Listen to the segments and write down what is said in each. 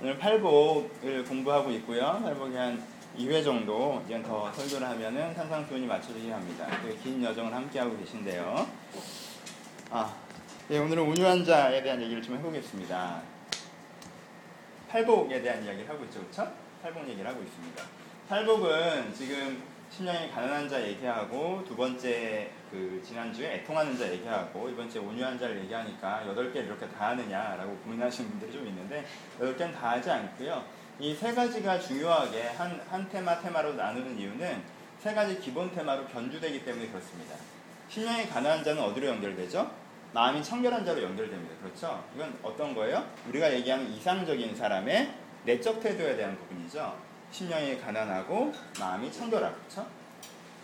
오늘 팔복을 공부하고 있고요. 팔복이 한 2회 정도 이제 더 설교를 하면은 산상수훈이 맞춰지긴 합니다. 그긴 여정을 함께 하고 계신데요. 아, 예, 오늘은 운유환자에 대한 얘기를 좀 해보겠습니다. 팔복에 대한 이야기를 하고 있죠, 그렇죠? 팔복 얘기를 하고 있습니다. 팔복은 지금 신령이 가난한 자 얘기하고 두 번째 그 지난주에 애통하는 자 얘기하고 이번 주에 온유한 자를 얘기하니까 여덟 개를 이렇게 다 하느냐라고 고민하시는 분들이 좀 있는데 여덟 개는 다 하지 않고요. 이 세 가지가 중요하게 한, 한 테마 테마로 나누는 이유는 세 가지 기본 테마로 견주되기 때문에 그렇습니다. 신령이 가난한 자는 어디로 연결되죠? 마음이 청결한 자로 연결됩니다. 그렇죠? 이건 어떤 거예요? 우리가 얘기하는 이상적인 사람의 내적 태도에 대한 부분이죠. 심령이 가난하고 마음이 청결하고 그렇죠?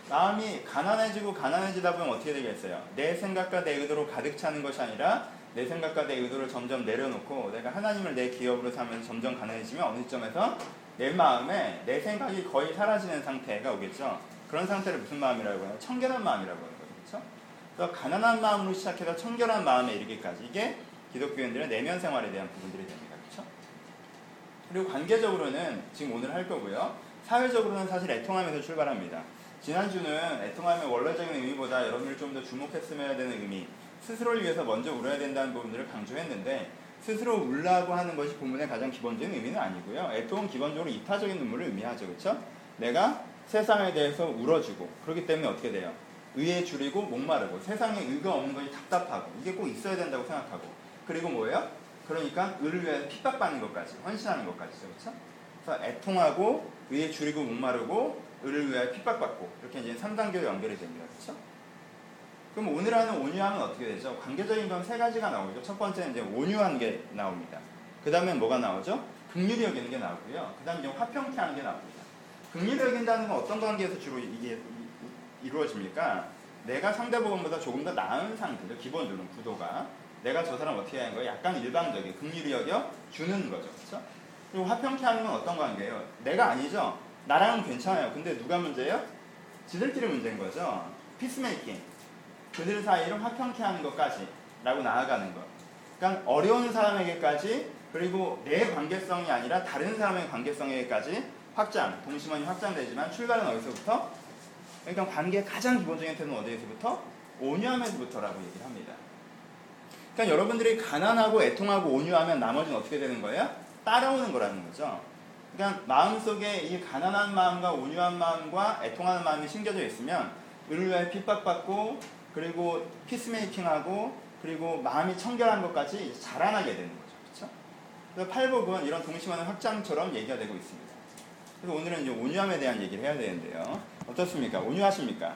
마음이 가난해지고 가난해지다 보면 어떻게 되겠어요? 내 생각과 내 의도로 가득 차는 것이 아니라 내 생각과 내 의도를 점점 내려놓고 내가 하나님을 내 기업으로 삼으면서 점점 가난해지면 어느 시점에서 내 마음에 내 생각이 거의 사라지는 상태가 오겠죠. 그런 상태를 무슨 마음이라고 해요? 청결한 마음이라고 하는 거죠. 그렇죠? 그래서 가난한 마음으로 시작해서 청결한 마음에 이르기까지 이게 기독교인들의 내면 생활에 대한 부분들이 됩니다. 그리고 관계적으로는 지금 오늘 할 거고요. 사회적으로는 사실 애통함에서 출발합니다. 지난주는 애통함의 원래적인 의미보다 여러분들 좀 더 주목했으면 되는 의미, 스스로를 위해서 먼저 울어야 된다는 부분들을 강조했는데 스스로 울라고 하는 것이 본문의 가장 기본적인 의미는 아니고요. 애통은 기본적으로 이타적인 눈물을 의미하죠. 그렇죠? 내가 세상에 대해서 울어주고 그렇기 때문에 어떻게 돼요? 의에 줄이고 목마르고 세상에 의가 없는 것이 답답하고 이게 꼭 있어야 된다고 생각하고 그리고 뭐예요? 그러니까 의를 위해서 핍박받는 것까지 헌신하는 것까지죠. 그렇죠? 그래서 애통하고 의에 줄이고 목마르고 의를 위하여 핍박받고 이렇게 이제 3단계로 연결이 됩니다. 그렇죠? 그럼 오늘 하는 온유함은 어떻게 되죠? 관계적인 건 세 가지가 나오죠. 첫 번째는 이제 온유한 게 나옵니다. 그 다음에 뭐가 나오죠? 극률이 여기는 게 나오고요. 그 다음에 화평케 하는 게 나옵니다. 극률이 여긴다는 건 어떤 관계에서 주로 이게 이루어집니까? 내가 상대방보다 조금 더 나은 상태죠. 기본적으로 구도가. 내가 저 사람 어떻게 하는 거예요? 약간 일방적인 극률이 여겨 주는 거죠. 그렇죠? 그리고 화평케 하는 건 어떤 관계예요? 내가 아니죠. 나랑은 괜찮아요. 근데 누가 문제예요? 지들끼리 문제인 거죠. 피스메이킹. 그들 사이를 화평케 하는 것까지 라고 나아가는 것. 그러니까 어려운 사람에게까지 그리고 내 관계성이 아니라 다른 사람의 관계성에게까지 확장, 동심원이 확장되지만 출발은 어디서부터? 그러니까 관계의 가장 기본적인 태도는 어디에서부터? 온유함에서부터라고 얘기를 합니다. 그러니까 여러분들이 가난하고 애통하고 온유하면 나머지는 어떻게 되는 거예요? 따라오는 거라는 거죠. 그러니까 마음속에 이 가난한 마음과 온유한 마음과 애통하는 마음이 심겨져 있으면 위해 핍박받고 그리고 피스메이킹하고 그리고 마음이 청결한 것까지 자라나게 되는 거죠. 그렇죠? 그래서 팔복은 이런 동심하는 확장처럼 얘기가 되고 있습니다. 그래서 오늘은 이제 온유함에 대한 얘기를 해야 되는데요. 어떻습니까? 온유하십니까?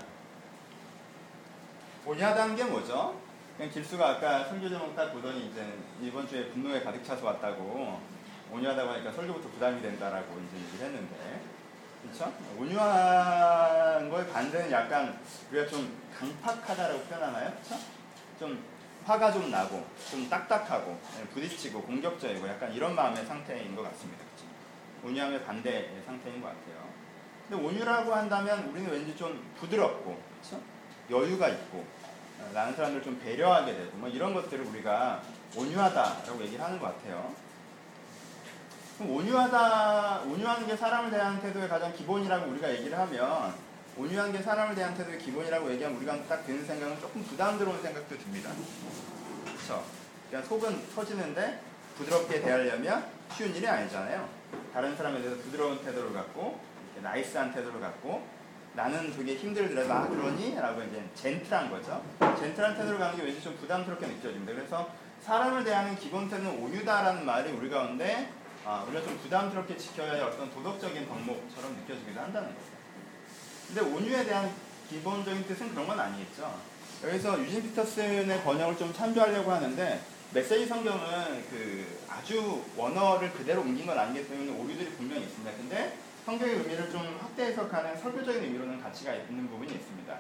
온유하다는 게 뭐죠? 길수가 아까 설교 제목 딱 보더니 이제 이번 주에 분노에 가득 차서 왔다고 온유하다고 하니까 설교부터 부담이 된다라고 이제 얘기를 했는데 그렇죠? 온유한 거의 반대는 약간 우리가 좀 강팍하다라고 표현하나요? 그렇죠? 좀 화가 좀 나고 좀 딱딱하고 예, 부딪히고 공격적이고 약간 이런 마음의 상태인 것 같습니다. 그렇죠? 온유함의 반대의 상태인 것 같아요. 근데 온유라고 한다면 우리는 왠지 좀 부드럽고 그렇죠? 여유가 있고 어, 나는 사람들 좀 배려하게 되고 뭐 이런 것들을 우리가 온유하다라고 얘기를 하는 것 같아요. 그럼 온유하다, 온유한 게 사람을 대한 태도의 가장 기본이라고 우리가 얘기를 하면 온유한 게 사람을 대한 태도의 기본이라고 얘기하면 우리가 딱 드는 생각은 조금 부담스러운 생각도 듭니다. 그렇죠? 그냥 속은 터지는데 부드럽게 대하려면 쉬운 일이 아니잖아요. 다른 사람에 대해서 부드러운 태도를 갖고 나이스한 태도를 갖고 나는 되게 힘들더라도 아 그러니? 라고 이제 젠틀한 거죠. 젠틀한 태도를 가는 게 왠지 좀 부담스럽게 느껴집니다. 그래서 사람을 대하는 기본 태도는 온유다라는 말이 우리 가운데 아, 우리가 좀 부담스럽게 지켜야 할 어떤 도덕적인 덕목처럼 느껴지기도 한다는 거죠. 근데 온유에 대한 기본적인 뜻은 그런 건 아니겠죠. 여기서 유진 피터슨의 번역을 좀 참조하려고 하는데 메시지 성경은 그 아주 원어를 그대로 옮긴 건 아니기 때문에 오류들이 분명히 있습니다. 근데 성경의 의미를 좀 확대 해석하는 설교적인 의미로는 가치가 있는 부분이 있습니다.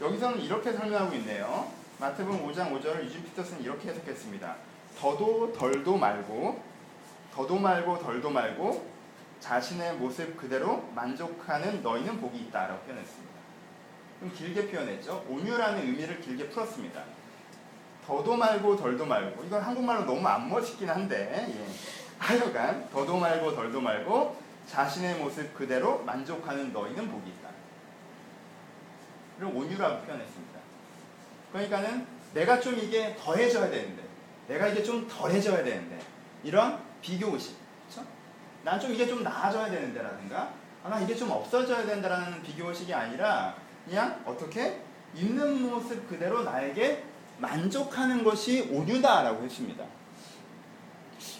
여기서는 이렇게 설명하고 있네요. 마태복음 5장 5절을 유진 피터슨이 이렇게 해석했습니다. 더도 덜도 말고 더도 말고 덜도 말고 자신의 모습 그대로 만족하는 너희는 복이 있다라고 표현했습니다. 좀 길게 표현했죠. 온유라는 의미를 길게 풀었습니다. 더도 말고 덜도 말고 이건 한국말로 너무 안 멋있긴 한데 예. 하여간 더도 말고 덜도 말고 자신의 모습 그대로 만족하는 너희는 복이 있다. 그리고 온유라고 표현했습니다. 그러니까는 내가 좀 이게 더해져야 되는데, 내가 이게 좀 덜해져야 되는데, 이런 비교 의식, 그렇죠? 난 좀 이게 좀 나아져야 되는데라든가, 아, 나 이게 좀 없어져야 된다라는 비교 의식이 아니라 그냥 어떻게 있는 모습 그대로 나에게 만족하는 것이 온유다라고 했습니다.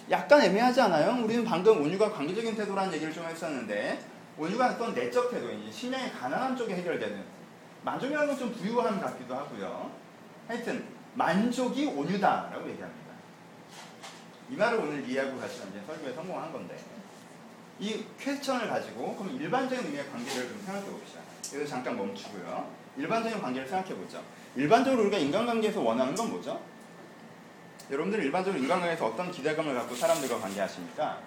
약간 애매하지 않아요? 우리는 방금 온유가 관계적인 태도라는 얘기를 좀 했었는데 온유가 어떤 내적 태도인지 심령의 가난한 쪽에 해결되는 만족이라는 건 좀 부유함 같기도 하고요. 하여튼 만족이 온유다라고 얘기합니다. 이 말을 오늘 이해하고 가시면 이제 설교에 성공한 건데 이 퀘스천을 가지고 그럼 일반적인 의미의 관계를 좀 생각해 봅시다. 여기서 잠깐 멈추고요. 일반적인 관계를 생각해 보죠. 일반적으로 우리가 인간관계에서 원하는 건 뭐죠? 여러분들 일반적으로 인간관계에서 어떤 기대감을 갖고 사람들과 관계하십니까?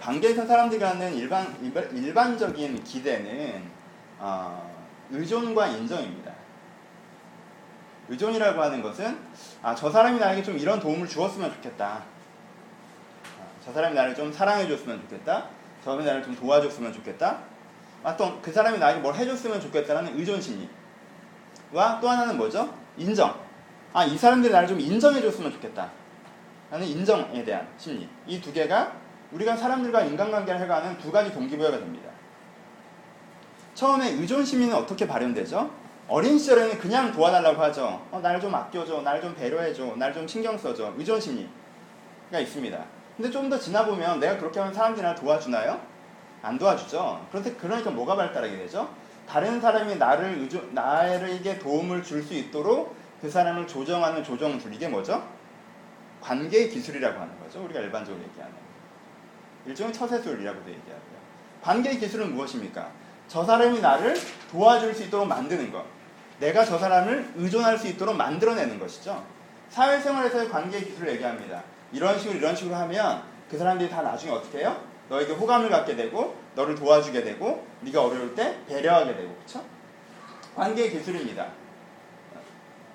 관계에서 사람들이 갖는 일반 일반 적인 기대는 어, 의존과 인정입니다. 의존이라고 하는 것은 아, 저 사람이 나에게 좀 이런 도움을 주었으면 좋겠다. 아, 저 사람이 나를 좀 사랑해 줬으면 좋겠다. 저 사람이 나를 좀 도와줬으면 좋겠다. 아, 또그 사람이 나에게 뭘 해줬으면 좋겠다라는 의존 심리와 또 하나는 뭐죠? 인정. 아, 이 사람들이 나를 좀 인정해 줬으면 좋겠다. 라는 인정에 대한 심리. 이 두 개가 우리가 사람들과 인간관계를 해가는 두 가지 동기부여가 됩니다. 처음에 의존 심리는 어떻게 발현되죠? 어린 시절에는 그냥 도와달라고 하죠. 어, 나를 좀 아껴줘, 나를 좀 배려해줘, 나를 좀 신경 써줘. 의존 심리가 있습니다. 근데 좀 더 지나 보면 내가 그렇게 하면 사람들이 나를 도와주나요? 안 도와주죠. 그런데 그러니까 뭐가 발달하게 되죠? 다른 사람이 나를 의존, 나에게 도움을 줄 수 있도록 그 사람을 조정하는 조정줄 이게 뭐죠? 관계 기술이라고 하는 거죠. 우리가 일반적으로 얘기하는 일종의 처세술이라고도 얘기하고요. 관계 기술은 무엇입니까? 저 사람이 나를 도와줄 수 있도록 만드는 것. 내가 저 사람을 의존할 수 있도록 만들어내는 것이죠. 사회생활에서의 관계 기술을 얘기합니다. 이런 식으로 이런 식으로 하면 그 사람들이 다 나중에 어떻게 해요? 너에게 호감을 갖게 되고 너를 도와주게 되고 네가 어려울 때 배려하게 되고 그렇죠? 관계 기술입니다.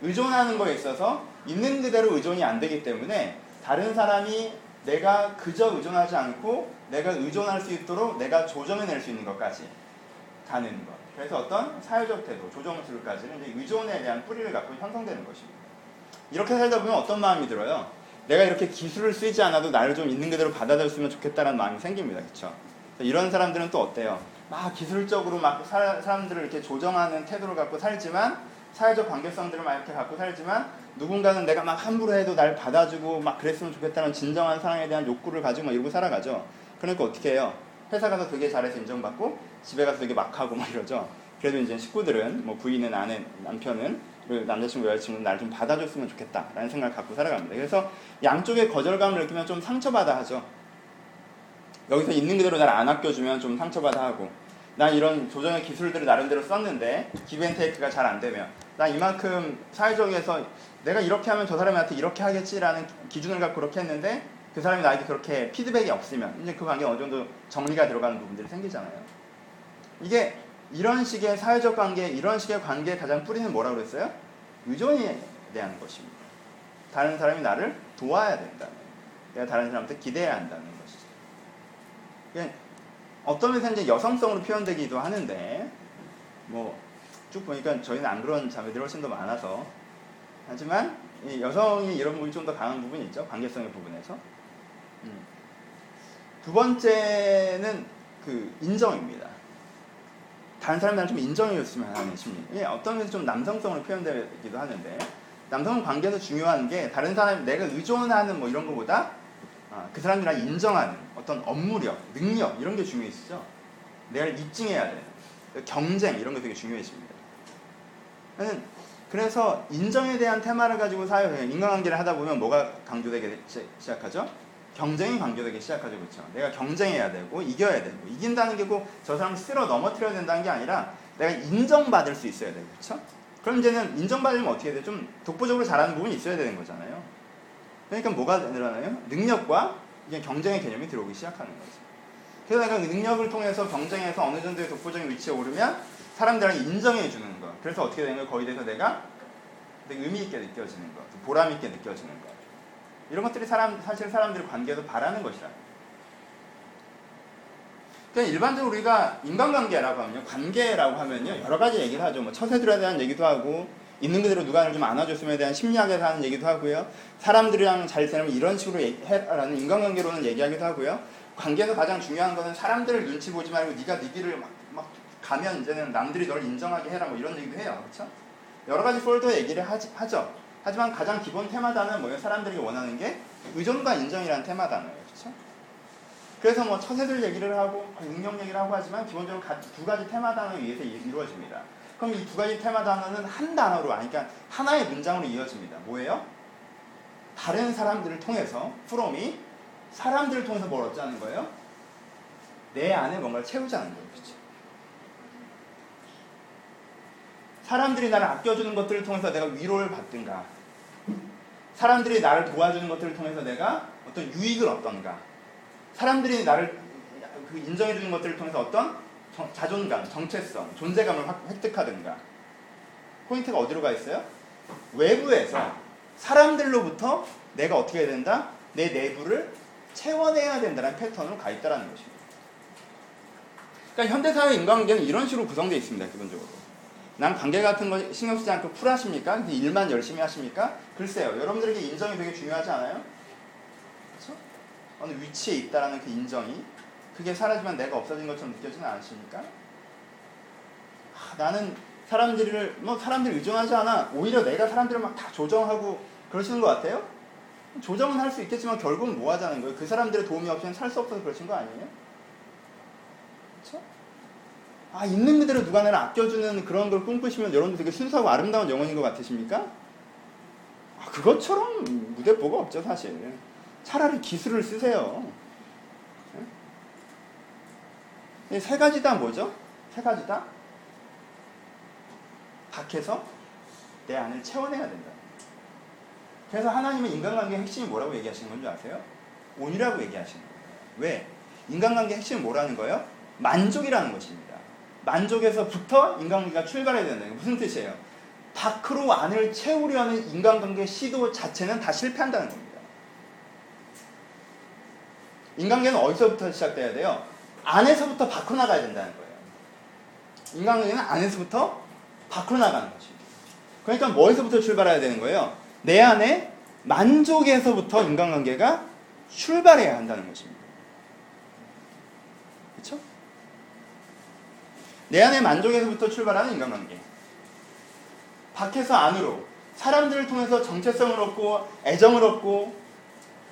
의존하는 거에 있어서 있는 그대로 의존이 안 되기 때문에 다른 사람이 내가 그저 의존하지 않고 내가 의존할 수 있도록 내가 조정해낼 수 있는 것까지 가는 것. 그래서 어떤 사회적 태도, 조정술까지는 의존에 대한 뿌리를 갖고 형성되는 것입니다. 이렇게 살다 보면 어떤 마음이 들어요? 내가 이렇게 기술을 쓰지 않아도 나를 좀 있는 그대로 받아들였으면 좋겠다는 마음이 생깁니다. 그렇죠? 이런 사람들은 또 어때요? 막 기술적으로 막 사, 사람들을 이렇게 조정하는 태도를 갖고 살지만 사회적 관계성들을 막 이렇게 갖고 살지만 누군가는 내가 막 함부로 해도 날 받아주고 막 그랬으면 좋겠다는 진정한 사랑에 대한 욕구를 가지고 막 이러고 살아가죠. 그러니까 어떻게 해요? 회사 가서 되게 잘해서 인정받고 집에 가서 되게 막하고 막 이러죠. 그래도 이제 식구들은 뭐 부인은 아내 남편은 남자친구 여자친구는 날 좀 받아줬으면 좋겠다라는 생각을 갖고 살아갑니다. 그래서 양쪽의 거절감을 느끼면 좀 상처받아 하죠. 여기서 있는 그대로 날 안 아껴주면 좀 상처받아 하고 난 이런 조정의 기술들을 나름대로 썼는데 기브앤테이크가 잘 안 되면 난 이만큼 사회적에서 내가 이렇게 하면 저 사람한테 이렇게 하겠지라는 기준을 갖고 그렇게 했는데 그 사람이 나에게 그렇게 피드백이 없으면 이제 그 관계가 어느 정도 정리가 들어가는 부분들이 생기잖아요. 이게 이런 식의 사회적 관계, 이런 식의 관계의 가장 뿌리는 뭐라고 그랬어요? 의존에 대한 것입니다. 다른 사람이 나를 도와야 된다는, 내가 다른 사람한테 기대해야 한다는 것이죠. 어떤 면에서 이제 여성성으로 표현되기도 하는데, 뭐, 쭉 보니까 저희는 안 그런 자매들이 훨씬 더 많아서. 하지만, 여성이 이런 부분이 좀 더 강한 부분이 있죠. 관계성의 부분에서. 음. 두 번째는 그 인정입니다. 다른 사람들은 좀 인정해줬으면 하는 심리. 예, 어떤 면에서 좀 남성성으로 표현되기도 하는데 남성 관계에서 중요한 게 다른 사람 내가 의존하는 뭐 이런 것보다 아, 그 사람이랑 인정하는 어떤 업무력, 능력 이런 게 중요해지죠. 내가 입증해야 되는 경쟁 이런 게 되게 중요해집니다. 그래서 인정에 대한 테마를 가지고 사회 인간관계를 하다 보면 뭐가 강조되기 시작하죠? 경쟁이 강조되기 시작하죠. 그렇죠? 내가 경쟁해야 되고 이겨야 되고 이긴다는 게꼭저 사람을 쓸어 넘어뜨려야 된다는 게 아니라 내가 인정받을 수 있어야 되고 그렇죠? 그럼 이제는 인정받으면 어떻게 돼? 좀 독보적으로 잘하는 부분이 있어야 되는 거잖아요. 그러니까 뭐가 늘어나요? 능력과 이게 경쟁의 개념이 들어오기 시작하는 거죠. 그래서 내가 그 능력을 통해서 경쟁에서 어느 정도의 독보적인 위치에 오르면 사람들한테 인정해 주는 거. 그래서 어떻게 되는 거예요? 거기에 대해서 내가 되게 의미 있게 느껴지는 거, 보람 있게 느껴지는 거. 이런 것들이 사람 사실 사람들의 관계에서 바라는 것이라. 그냥 일반적으로 우리가 인간관계라고 하면요, 관계라고 하면요 여러 가지 얘기를 하죠. 뭐 처세술에 대한 얘기도 하고 있는 그대로 누가 나를 좀 안아줬음에 대한 심리학에서 하는 얘기도 하고요. 사람들이랑 잘 지내면 이런 식으로 해라는 인간관계로는 얘기하기도 하고요. 관계에서 가장 중요한 거는 사람들을 눈치 보지 말고 네가 네 길을 막, 막 가면 이제는 남들이 널 인정하게 해라 뭐 이런 얘기도 해요. 그렇죠? 여러 가지 폴더 얘기를 하지, 하죠. 하지만 가장 기본 테마 단어는 뭐예요? 사람들이 원하는 게 의존과 인정이라는 테마 단어예요. 그렇죠? 그래서 뭐 처세들 얘기를 하고 능력 얘기를 하고 하지만 기본적으로 두 가지 테마 단어에 의해서 이루어집니다. 그럼 이 두 가지 테마 단어는 한 단어로 아니 그러니까 하나의 문장으로 이어집니다. 뭐예요? 다른 사람들을 통해서 프롬이 사람들을 통해서 뭘 얻자는 거예요? 내 안에 뭔가를 채우자는 거예요. 그렇죠? 사람들이 나를 아껴주는 것들을 통해서 내가 위로를 받든가 사람들이 나를 도와주는 것들을 통해서 내가 어떤 유익을 얻던가 사람들이 나를 그 인정해주는 것들을 통해서 어떤 자존감, 정체성, 존재감을 획득하든가 포인트가 어디로 가 있어요? 외부에서 사람들로부터 내가 어떻게 해야 된다? 내 내부를 채워내야 된다는 패턴으로 가 있다는 것입니다. 그러니까 현대사회 인간관계는 이런 식으로 구성되어 있습니다. 기본적으로. 난 관계 같은 거 신경 쓰지 않고 쿨하십니까? 일만 열심히 하십니까? 글쎄요. 여러분들에게 인정이 되게 중요하지 않아요? 그렇죠? 어느 위치에 있다라는 그 인정이 그게 사라지면 내가 없어진 것처럼 느껴지는 않으십니까? 아, 나는 사람들을 뭐 사람들 의존하지 않아. 오히려 내가 사람들을 막 다 조정하고 그러시는 것 같아요? 조정은 할 수 있겠지만 결국은 뭐 하자는 거예요? 그 사람들의 도움이 없이는 살 수 없어서 그러신 거 아니에요? 그렇죠? 아 있는 그대로 누가 나를 아껴주는 그런 걸 꿈꾸시면 여러분들 되게 순수하고 아름다운 영혼인 것 같으십니까? 아, 그것처럼 무대뽀가 없죠 사실. 차라리 기술을 쓰세요. 네? 세 가지 다 뭐죠? 세 가지 다 밖에서 내 안을 채워내야 된다. 그래서 하나님은 인간관계의 핵심이 뭐라고 얘기하시는 건지 아세요? 온유라고 얘기하시는 거예요. 왜? 인간관계의 핵심은 뭐라는 거예요? 만족이라는 것입니다. 만족에서부터 인간관계가 출발해야 된다. 무슨 뜻이에요? 밖으로 안을 채우려는 인간관계 시도 자체는 다 실패한다는 겁니다. 인간관계는 어디서부터 시작돼야 돼요? 안에서부터 밖으로 나가야 된다는 거예요. 인간관계는 안에서부터 밖으로 나가는 것입니다. 그러니까 뭐에서부터 출발해야 되는 거예요? 내 안에 만족에서부터 인간관계가 출발해야 한다는 것입니다. 그렇죠? 내 안에 만족에서부터 출발하는 인간관계. 밖에서 안으로 사람들을 통해서 정체성을 얻고 애정을 얻고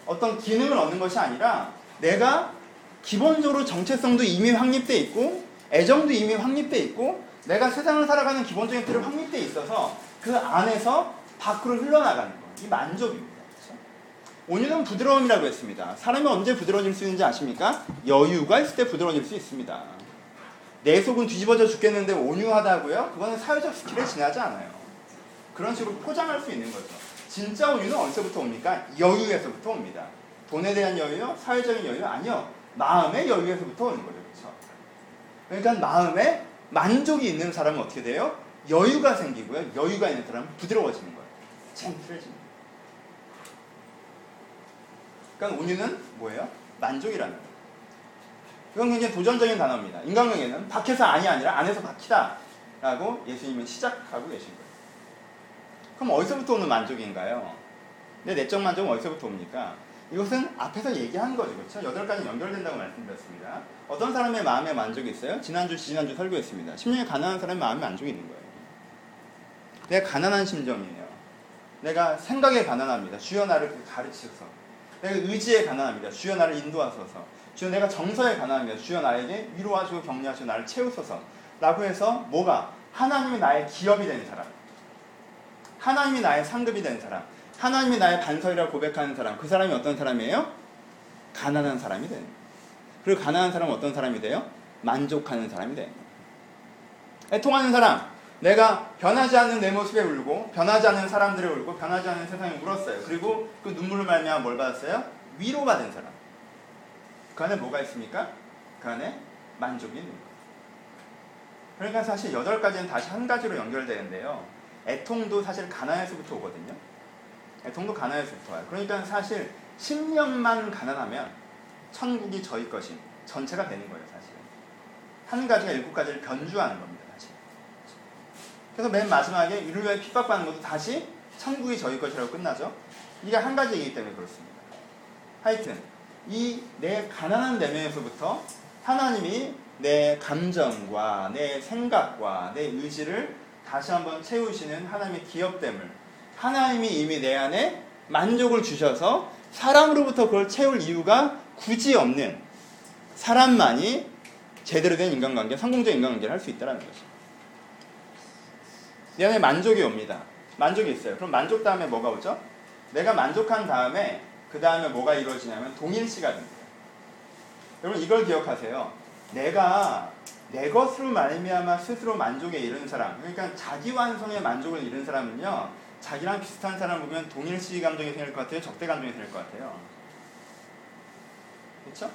어떤 기능을 얻는 것이 아니라 내가 기본적으로 정체성도 이미 확립돼 있고 애정도 이미 확립돼 있고 내가 세상을 살아가는 기본적인 틀이 확립돼 있어서 그 안에서 밖으로 흘러나가는 거. 이 만족입니다. 그렇죠? 온유는 부드러움이라고 했습니다. 사람이 언제 부드러워질 수 있는지 아십니까? 여유가 있을 때 부드러워질 수 있습니다. 내 속은 뒤집어져 죽겠는데 온유하다고요? 그거는 사회적 스킬에 지나지 않아요. 그런 식으로 포장할 수 있는 거죠. 진짜 온유는 어디서부터 옵니까? 여유에서부터 옵니다. 돈에 대한 여유요? 사회적인 여유? 아니요. 마음의 여유에서부터 오는 거죠. 그렇죠? 그러니까 마음에 만족이 있는 사람은 어떻게 돼요? 여유가 생기고요. 여유가 있는 사람은 부드러워지는 거예요. 젠틀해집니다. 그러니까 온유는 뭐예요? 만족이라는 거예요. 이건 굉장히 도전적인 단어입니다. 인간관계는 밖에서 안이 아니라 안에서 밖이다. 라고 예수님은 시작하고 계신 거예요. 그럼 어디서부터 오는 만족인가요? 내 내적 만족은 어디서부터 옵니까? 이것은 앞에서 얘기한 거죠. 그렇죠? 여덟 가지 연결된다고 말씀드렸습니다. 어떤 사람의 마음에 만족이 있어요? 지난주, 지난주 설교했습니다. 심령이 가난한 사람의 마음에 만족이 있는 거예요. 내가 가난한 심정이에요. 내가 생각에 가난합니다. 주여 나를 가르치소서. 내가 의지에 가난합니다. 주여 나를 인도하소서. 주여 내가 정서에 가난합니다. 주여 나에게 위로하시고 격려하시고 나를 채우소서. 라고 해서 뭐가? 하나님이 나의 기업이 된 사람. 하나님이 나의 상급이 된 사람. 하나님이 나의 반석이라고 고백하는 사람. 그 사람이 어떤 사람이에요? 가난한 사람이 되는 그리고 가난한 사람은 어떤 사람이 돼요? 만족하는 사람이 돼요. 애통하는 사람. 내가 변하지 않는 내 모습에 울고 변하지 않는 사람들에 울고 변하지 않는 세상에 울었어요. 그리고 그 눈물을 말미암아 뭘 받았어요? 위로받은 사람. 그 안에 뭐가 있습니까? 그 안에 만족이 있는 거예요. 그러니까 사실 여덟 가지는 다시 한 가지로 연결되는데요. 애통도 사실 가난에서부터 오거든요. 애통도 가난에서부터 와요. 그러니까 사실 10년만 가난하면 천국이 저희 것인 전체가 되는 거예요, 사실은. 한 가지가 일곱 가지를 변주하는 겁니다, 사실. 그래서 맨 마지막에 이를 위해 핍박받는 것도 다시 천국이 저희 것이라고 끝나죠. 이게 한 가지이기 때문에 그렇습니다. 하여튼 이 내 가난한 내면에서부터 하나님이 내 감정과 내 생각과 내 의지를 다시 한번 채우시는 하나님의 기업됨을 하나님이 이미 내 안에 만족을 주셔서 사람으로부터 그걸 채울 이유가 굳이 없는 사람만이 제대로 된 인간관계, 성공적인 인간관계를 할 수 있다는 것이죠. 내 안에 만족이 옵니다. 만족이 있어요. 그럼 만족 다음에 뭐가 오죠? 내가 만족한 다음에 그 다음에 뭐가 이루어지냐면 동일시가 됩니다. 여러분 이걸 기억하세요. 내가 내 것으로 말미암아 스스로 만족에 이르는 사람, 그러니까 자기 완성의 만족을 이룬 사람은요, 자기랑 비슷한 사람 보면 동일시 감정이 생길 것 같아요, 적대 감정이 생길 것 같아요. 그렇죠?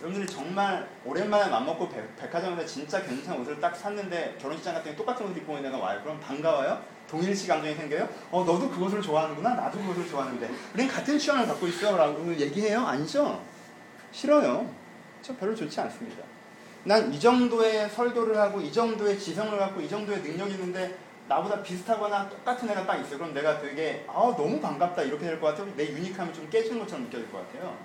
여러분들이 정말 오랜만에 맘먹고 백화점에서 진짜 괜찮은 옷을 딱 샀는데 결혼식장 같은 데 똑같은 옷을 입고 있는 애가 와요. 그럼 반가워요? 동일시 감정이 생겨요? 어, 너도 그 옷을 좋아하는구나? 나도 그 옷을 좋아하는데. 우린 같은 취향을 갖고 있어. 라고 얘기해요? 아니죠? 싫어요. 저 별로 좋지 않습니다. 난 이 정도의 설교를 하고 이 정도의 지성을 갖고 이 정도의 능력이 있는데 나보다 비슷하거나 똑같은 애가 딱 있어요. 그럼 내가 되게 아 너무 반갑다 이렇게 될 것 같아요. 내 유니크함이 좀 깨지는 것처럼 느껴질 것 같아요.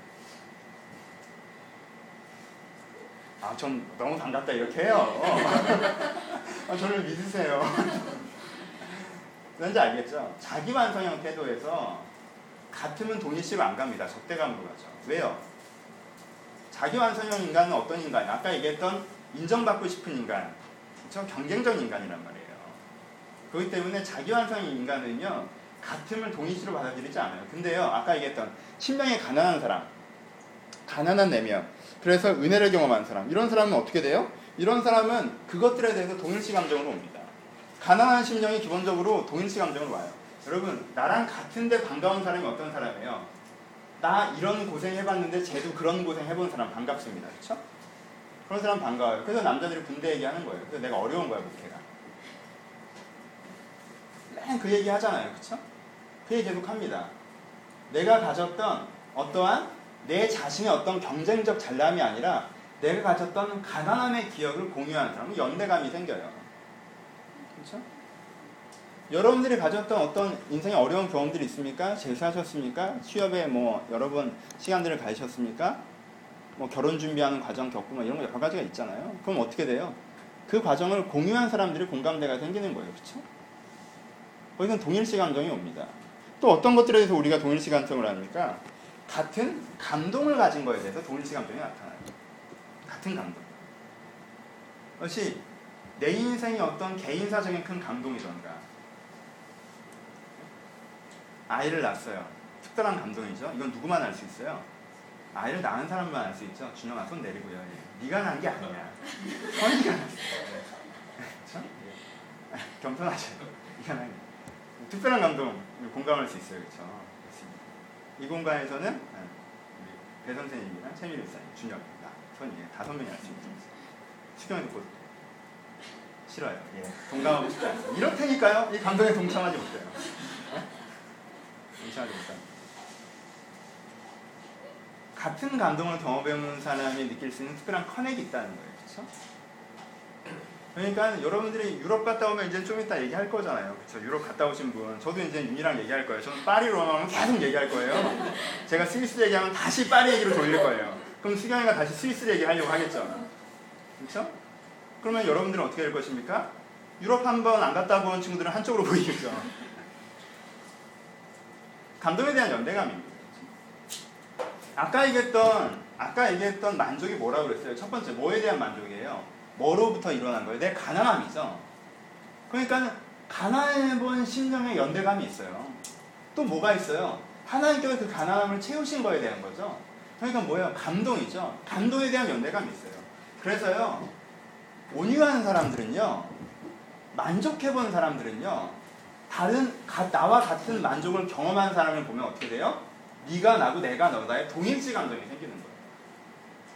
아, 전 너무 반갑다 이렇게 해요. 아, 저를 믿으세요. 왠지 알겠죠? 자기 완성형 태도에서 같으면 동일시로 안 갑니다. 적대감으로 가죠. 왜요? 자기 완성형 인간은 어떤 인간? 아까 얘기했던 인정받고 싶은 인간, 그렇죠? 경쟁적 인간이란 말이에요. 그렇기 때문에 자기 완성형 인간은요 같음을 동일시로 받아들이지 않아요. 근데요 아까 얘기했던 신명이 가난한 사람, 가난한 내면, 그래서 은혜를 경험한 사람 이런 사람은 어떻게 돼요? 이런 사람은 그것들에 대해서 동일시 감정으로 옵니다. 가난한 심령이 기본적으로 동일시 감정으로 와요. 여러분 나랑 같은데 반가운 사람이 어떤 사람이에요? 나 이런 고생 해봤는데 쟤도 그런 고생 해본 사람 반갑습니다. 그렇죠? 그런 사람 반가워요. 그래서 남자들이 군대 얘기하는 거예요. 그래서 내가 어려운 거야 목회가. 맨그 얘기 하잖아요. 그렇죠? 그 얘기 계속 합니다. 내가 가졌던 어떠한 내 자신의 어떤 경쟁적 잘남이 아니라 내가 가졌던 가난함의 기억을 공유하는 사람은 연대감이 생겨요. 그렇죠? 여러분들이 가졌던 어떤 인생의 어려운 경험들이 있습니까? 재수하셨습니까? 취업에 뭐 여러 번 시간들을 가지셨습니까? 뭐 결혼 준비하는 과정 겪고 뭐 이런 거 여러 가지가 있잖아요. 그럼 어떻게 돼요? 그 과정을 공유한 사람들이 공감대가 생기는 거예요. 그렇죠? 거기서 동일시 감정이 옵니다. 또 어떤 것들에 대해서 우리가 동일시 감정을 합니까? 같은 감동을 가진 거에 대해서 동일시 감정이 나타나요. 같은 감동. 그것이 내 인생의 어떤 개인사적인 큰 감동이던가 아이를 낳았어요. 특별한 감동이죠. 이건 누구만 알 수 있어요. 아이를 낳은 사람만 알 수 있죠. 준영아 손 내리고요. 예. 네가 낳은 게 아니야. 선이가 낳았어. 그렇죠? 겸손하셔. 네가 낳은 특별한 감동 공감할 수 있어요. 그렇죠? 이 공간에서는 네, 배 선생님이랑 최민희 목사님, 준혁, 나, 손이 다섯 명이 할수 있습니다. 수경이 곧 싫어요. 예, 동감하고 싶지 않습니다. 이렇다니까요. 이 감동에 동참하지 못해요. 네? 동참하지 못합니다. 같은 감동을 경험해보는 사람이 느낄 수 있는 특별한 커넥이 있다는 거예요. 그렇죠? 그러니까 여러분들이 유럽 갔다 오면 이제 좀 이따 얘기할 거잖아요. 그렇죠? 유럽 갔다 오신 분. 저도 이제 윤이랑 얘기할 거예요. 저는 파리로 오면 계속 얘기할 거예요. 제가 스위스 얘기하면 다시 파리 얘기로 돌릴 거예요. 그럼 수경이가 다시 스위스 얘기하려고 하겠죠. 그렇죠? 그러면 여러분들은 어떻게 될 것입니까? 유럽 한 번 안 갔다 본 친구들은 한쪽으로 보이겠죠. 감동에 대한 연대감입니다. 아까 얘기했던 아까 얘기했던 만족이 뭐라고 그랬어요? 첫 번째 뭐에 대한 만족이에요? 뭐로부터 일어난 거예요? 내 가난함이죠. 그러니까 가난해 본 심령의 연대감이 있어요. 또 뭐가 있어요? 하나님께서 그 가난함을 채우신 거에 대한 거죠. 그러니까 뭐예요? 감동이죠. 감동에 대한 연대감이 있어요. 그래서요, 온유한 사람들은요, 만족해 본 사람들은요, 다른 나와 같은 만족을 경험한 사람을 보면 어떻게 돼요? 네가 나고 내가 너다의 동일치 감정이 생기는 거예요.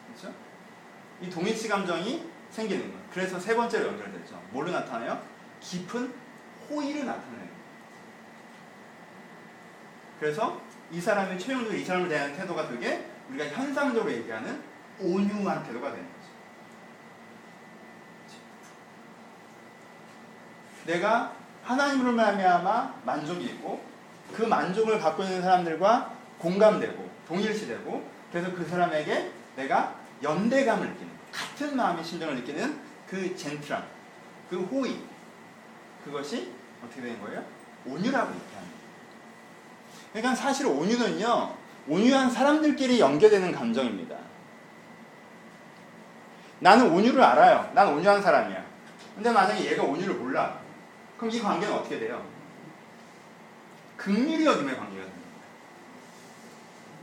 그렇죠? 이 동일치 감정이 생기는 거예요. 그래서 세 번째로 연결됐죠. 뭘로 나타나요? 깊은 호의를 나타내요. 그래서 이 사람의 최종적으로 이 사람을 대하는 태도가 되게 우리가 현상적으로 얘기하는 온유한 태도가 되는 거죠. 내가 하나님으로 말미암아 만족이 있고 그 만족을 갖고 있는 사람들과 공감되고 동일시되고 그래서 그 사람에게 내가 연대감을 느끼는 같은 마음의 심정을 느끼는 그 젠틀함, 그 호의 그것이 어떻게 되는 거예요? 온유라고 얘기합니다. 그러니까 사실 온유는요, 온유한 사람들끼리 연계되는 감정입니다. 나는 온유를 알아요. 난 온유한 사람이야. 근데 만약에 얘가 온유를 몰라. 그럼 이 관계는 어떻게 돼요? 극률이 여김의 관계가 됩니다.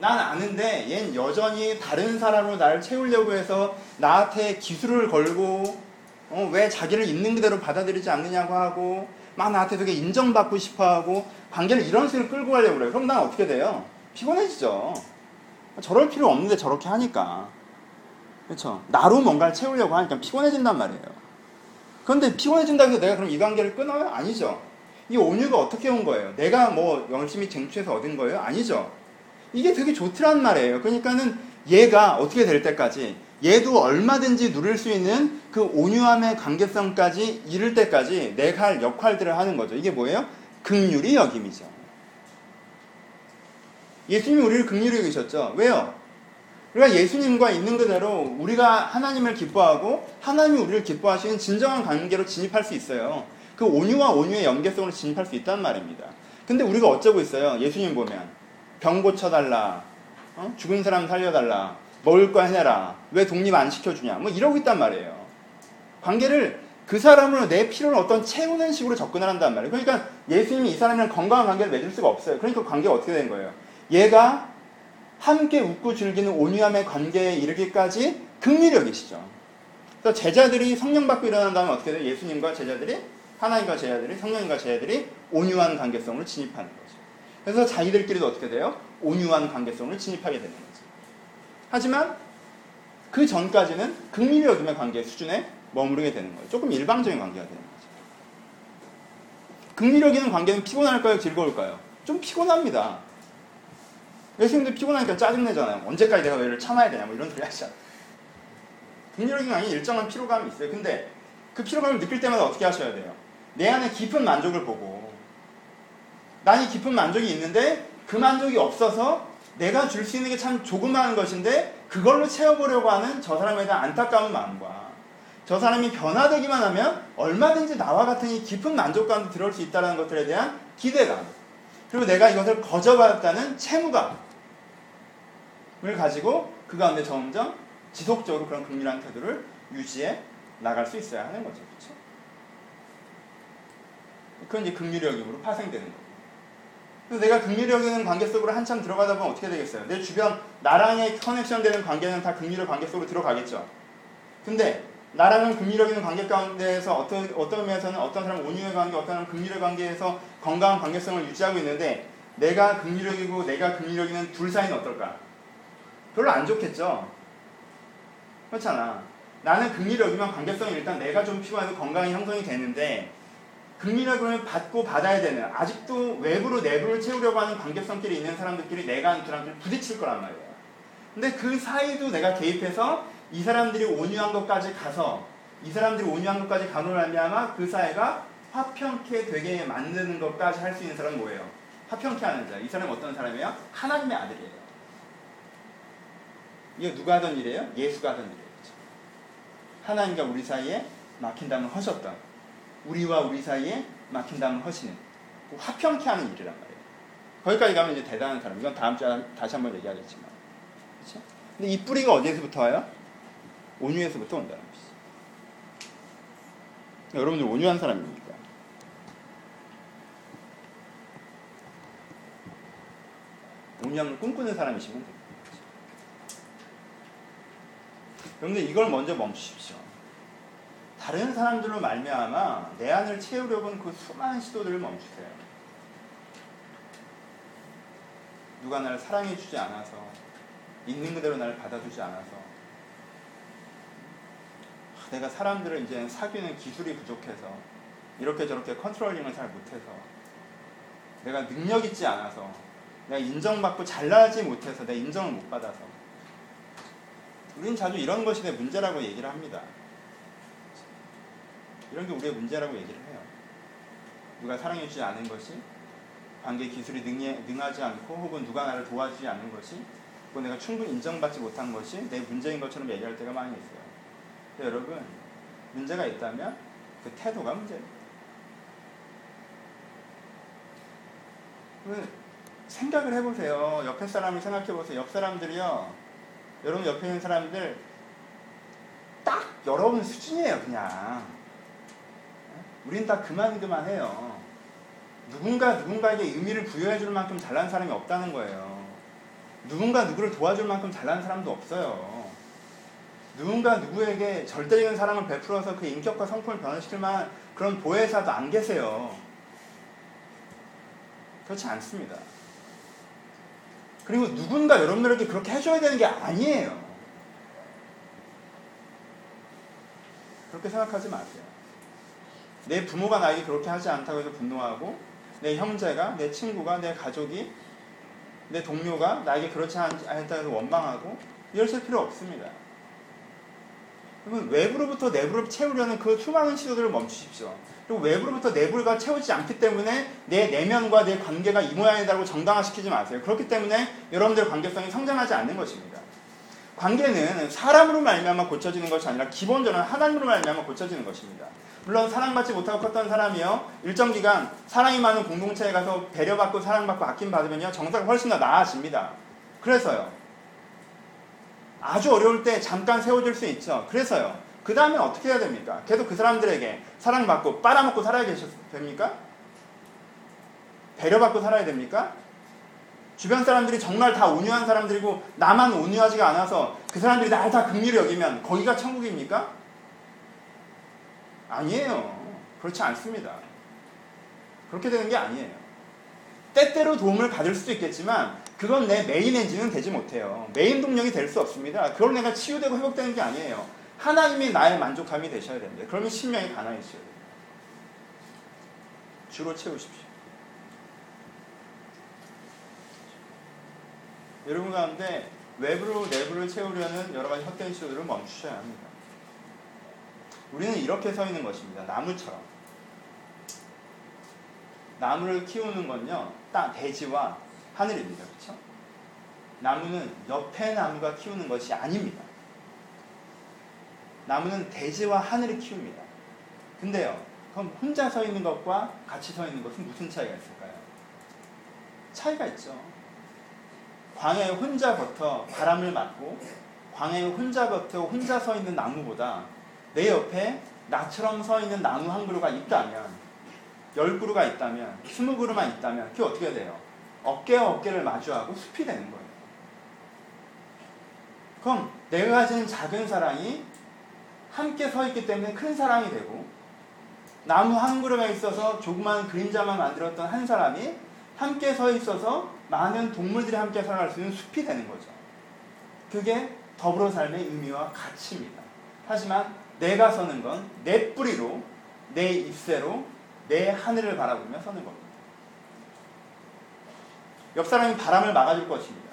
난 아는데 얜 여전히 다른 사람으로 나를 채우려고 해서 나한테 기술을 걸고 어, 왜 자기를 있는 그대로 받아들이지 않느냐고 하고 막 나한테 되게 인정받고 싶어 하고 관계를 이런 식으로 끌고 가려고 그래요. 그럼 난 어떻게 돼요? 피곤해지죠. 저럴 필요 없는데 저렇게 하니까. 그렇죠. 나로 뭔가를 채우려고 하니까 피곤해진단 말이에요. 그런데 피곤해진다고 해서 내가 그럼 이 관계를 끊어요? 아니죠. 이 온유가 어떻게 온 거예요? 내가 뭐 열심히 쟁취해서 얻은 거예요? 아니죠. 이게 되게 좋더란 말이에요. 그러니까는 얘가 어떻게 될 때까지 얘도 얼마든지 누릴 수 있는 그 온유함의 관계성까지 이를 때까지 내가 할 역할들을 하는 거죠. 이게 뭐예요? 극률이 여김이죠. 예수님이 우리를 극률히 여기셨죠. 왜요? 우리가 예수님과 있는 그대로 우리가 하나님을 기뻐하고 하나님이 우리를 기뻐하시는 진정한 관계로 진입할 수 있어요. 그 온유와 온유의 연계성으로 진입할 수 있단 말입니다. 근데 우리가 어쩌고 있어요? 예수님 보면 병 고쳐달라, 어? 죽은 사람 살려달라, 먹을 거 해내라, 왜 독립 안 시켜주냐, 뭐 이러고 있단 말이에요. 관계를 그 사람으로 내 필요를 어떤 채우는 식으로 접근을 한단 말이에요. 그러니까 예수님이 이 사람이랑 건강한 관계를 맺을 수가 없어요. 그러니까 그 관계가 어떻게 된 거예요? 얘가 함께 웃고 즐기는 온유함의 관계에 이르기까지 극리력이시죠. 그래서 제자들이 성령 받고 일어난 다음에 어떻게 돼요? 예수님과 제자들이 하나님과 제자들이 성령님과 제자들이 온유한 관계성으로 진입하는 거죠. 그래서 자기들끼리도 어떻게 돼요? 온유한 관계성으로 진입하게 되는 거죠. 하지만 그 전까지는 극리력임의 관계 수준에 머무르게 되는 거예요. 조금 일방적인 관계가 되는 거죠. 극리력 있는 관계는 피곤할까요? 즐거울까요? 좀 피곤합니다. 예수님도 피곤하니까 짜증내잖아요. 언제까지 내가 얘를 참아야 되냐, 뭐 이런 소리 하시잖아요. 극리력이 아닌 일정한 피로감이 있어요. 근데 그 피로감을 느낄 때마다 어떻게 하셔야 돼요? 내 안에 깊은 만족을 보고 난이 깊은 만족이 있는데 그 만족이 없어서 내가 줄 수 있는 게 참 조그마한 것인데 그걸로 채워보려고 하는 저 사람에 대한 안타까운 마음과 저 사람이 변화되기만 하면 얼마든지 나와 같은 이 깊은 만족감도 들어올 수 있다는 것들에 대한 기대감 그리고 내가 이것을 거저받았다는 채무감을 가지고 그 가운데 점점 지속적으로 그런 긍휼한 태도를 유지해 나갈 수 있어야 하는 거죠. 그렇죠? 그건 이제 긍휼력으로 파생되는 거고. 그래서 내가 긍휼력있는 관계 속으로 한참 들어가다 보면 어떻게 되겠어요? 내 주변 나랑의 커넥션 되는 관계는 다 긍휼의 관계 속으로 들어가겠죠. 근데 나랑은 긍휼력 있는 관계 가운데에서 어떤 어떤 의미에서는 어떤 사람은 온유의 관계, 어떤 사람은 긍휼의 관계에서 건강한 관계성을 유지하고 있는데 내가 긍휼력이고 내가 긍휼력 있는 둘 사이는 어떨까? 별로 안 좋겠죠. 그렇잖아. 나는 긍휼력이면 관계성이 일단 내가 좀 피곤해서 건강이 형성이 되는데 긍휼력을 받고 받아야 되는 아직도 외부로 내부를 채우려고 하는 관계성끼리 있는 사람들끼리 내가 하는 사람들 부딪힐 거란 말이에요. 근데 그 사이도 내가 개입해서 이 사람들이 온유한 것까지 가서 이 사람들이 온유한 것까지 가노를 하면 그 사회가 화평케 되게 만드는 것까지 할 수 있는 사람은 뭐예요? 화평케 하는 자. 이 사람은 어떤 사람이에요? 하나님의 아들이에요. 이게 누가 하던 일이에요? 예수가 하던 일이에요. 그렇죠? 하나님과 우리 사이에 막힌 담을 허셨던 우리와 우리 사이에 막힌 담을 허시는 그 화평케 하는 일이란 말이에요. 거기까지 가면 이제 대단한 사람. 이건 다음 주에 다시 한번 얘기하겠지만. 그렇죠? 근데 이 뿌리가 어디에서부터 와요? 온유에서부터 온다는 것이죠. 여러분들 온유한 사람입니까? 온유함을 꿈꾸는 사람이시면 됩니다. 여러분들 이걸 먼저 멈추십시오. 다른 사람들로 말미암아 내 안을 채우려는 그 수많은 시도들을 멈추세요. 누가 나를 사랑해 주지 않아서 있는 그대로 나를 받아주지 않아서 내가 사람들을 이제 사귀는 기술이 부족해서 이렇게 저렇게 controlling을 잘 못해서 내가 능력 있지 않아서 내가 인정받고 잘나지 못해서 내가 인정을 못 받아서 우리는 자주 이런 것이 내 문제라고 얘기를 합니다. 이런 게 우리의 문제라고 얘기를 해요. 누가 사랑해주지 않은 것이 관계 기술이 능하지 않고 혹은 누가 나를 도와주지 않는 것이 혹은 내가 충분히 인정받지 못한 것이 내 문제인 것처럼 얘기할 때가 많이 있어요. 여러분 문제가 있다면 그 태도가 문제입니다. 생각을 해보세요. 옆에 사람을 생각해보세요. 옆 사람들이요. 여러분 옆에 있는 사람들 딱 여러분 수준이에요. 그냥. 우린 다 그만 그만해요. 누군가 누군가에게 의미를 부여해 줄 만큼 잘난 사람이 없다는 거예요. 누군가 누구를 도와줄 만큼 잘난 사람도 없어요. 누군가 누구에게 절대적인 사랑을 베풀어서 그 인격과 성품을 변화시킬 만한 그런 보혜사도 안 계세요. 그렇지 않습니다. 그리고 누군가 여러분들에게 그렇게 해줘야 되는 게 아니에요. 그렇게 생각하지 마세요. 내 부모가 나에게 그렇게 하지 않다고 해서 분노하고 내 형제가, 내 친구가, 내 가족이, 내 동료가 나에게 그렇지 않다고 해서 원망하고 이러실 필요 없습니다. 그러면 외부로부터 내부를 채우려는 그 수많은 시도들을 멈추십시오. 그리고 외부로부터 내부가 채우지 않기 때문에 내 내면과 내 관계가 이 모양이다라고 정당화시키지 마세요. 그렇기 때문에 여러분들의 관계성이 성장하지 않는 것입니다. 관계는 사람으로 말미암아 고쳐지는 것이 아니라 기본적으로 하나님으로 말미암아 고쳐지는 것입니다. 물론 사랑받지 못하고 컸던 사람이요 일정 기간 사랑이 많은 공동체에 가서 배려받고 사랑받고 아낌 받으면요 정서가 훨씬 더 나아집니다. 그래서요 아주 어려울 때 잠깐 세워줄 수 있죠. 그래서요 그 다음에 어떻게 해야 됩니까? 계속 그 사람들에게 사랑받고 빨아먹고 살아야 됩니까? 배려받고 살아야 됩니까? 주변 사람들이 정말 다 온유한 사람들이고 나만 온유하지가 않아서 그 사람들이 날 다 긍휼히 여기면 거기가 천국입니까? 아니에요. 그렇지 않습니다. 그렇게 되는 게 아니에요. 때때로 도움을 받을 수도 있겠지만 그건 내 메인 엔진은 되지 못해요. 메인 동력이 될 수 없습니다. 그걸 내가 치유되고 회복되는 게 아니에요. 하나님이 나의 만족함이 되셔야 됩니다. 그러면 심령이 가난해져야 돼요. 주로 채우십시오. 여러분 가운데 외부로 내부를 채우려는 여러 가지 헛된 시도들을 멈추셔야 합니다. 우리는 이렇게 서 있는 것입니다. 나무처럼. 나무를 키우는 건요, 땅, 대지와 하늘입니다. 그렇죠? 나무는 옆에 나무가 키우는 것이 아닙니다. 나무는 대지와 하늘이 키웁니다. 근데요, 그럼 혼자 서 있는 것과 같이 서 있는 것은 무슨 차이가 있을까요? 차이가 있죠. 광야에 혼자 버터 바람을 맞고 광야에 혼자 버터 혼자 서 있는 나무보다 내 옆에 나처럼 서 있는 나무 한 그루가 있다면 열 그루가 있다면 스무 그루만 있다면 그게 어떻게 돼요? 어깨와 어깨를 마주하고 숲이 되는 거예요. 그럼 내가 가진 작은 사랑이 함께 서 있기 때문에 큰 사랑이 되고 나무 한 그루가 있어서 조그만 그림자만 만들었던 한 사람이 함께 서 있어서 많은 동물들이 함께 살아갈 수 있는 숲이 되는 거죠. 그게 더불어 삶의 의미와 가치입니다. 하지만 내가 서는 건 내 뿌리로, 내 잎새로, 내 하늘을 바라보며 서는 겁니다. 옆 사람이 바람을 막아줄 것입니다.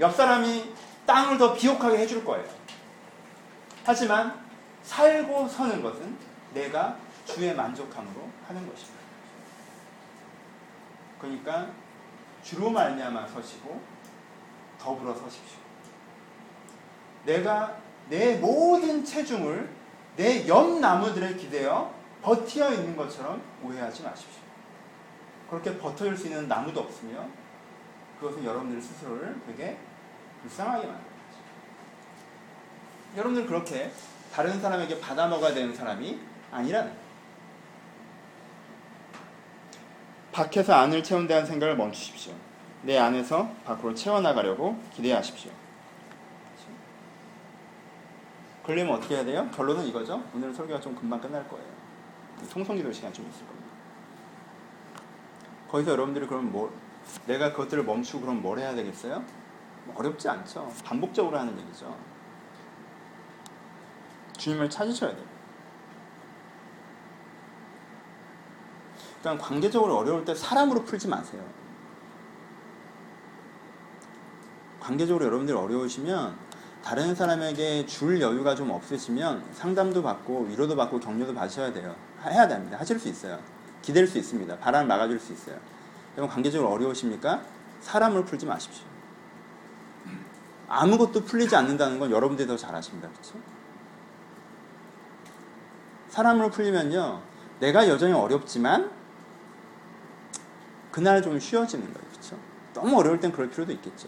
옆 사람이 땅을 더 비옥하게 해줄 거예요. 하지만 살고 서는 것은 내가 주의 만족함으로 하는 것입니다. 그러니까 주로 말미암아 서시고 더불어 서십시오. 내가 내 모든 체중을 내 옆 나무들에 기대어 버티어 있는 것처럼 오해하지 마십시오. 그렇게 버텨줄 수 있는 나무도 없으며 그것은 여러분들 스스로를 되게 불쌍하게 만듭니다. 여러분들 그렇게 다른 사람에게 받아먹어야 되는 사람이 아니라는 거예요. 밖에서 안을 채운다는 생각을 멈추십시오. 내 안에서 밖으로 채워나가려고 기대하십시오. 그러려면 어떻게 해야 돼요? 결론은 이거죠. 오늘 설교가 좀 금방 끝날 거예요. 통성기도 시간 좀 있을 겁니다. 거기서 여러분들이 그럼 뭐 내가 그것들을 멈추고 그럼 뭘 해야 되겠어요? 어렵지 않죠. 반복적으로 하는 얘기죠. 주님을 찾으셔야 돼요. 그러니까 관계적으로 어려울 때 사람으로 풀지 마세요. 관계적으로 여러분들이 어려우시면 다른 사람에게 줄 여유가 좀 없으시면 상담도 받고 위로도 받고 격려도 받으셔야 돼요. 하- 해야 됩니다. 하실 수 있어요. 기댈 수 있습니다. 바람 막아줄 수 있어요. 여러분 관계적으로 어려우십니까? 사람을 풀지 마십시오. 아무것도 풀리지 않는다는 건 여러분들이 더잘 아십니다. 그렇죠? 사람으로 풀리면요. 내가 여전히 어렵지만 그날 좀 쉬어지는 거예요. 그렇죠? 너무 어려울 땐 그럴 필요도 있겠죠.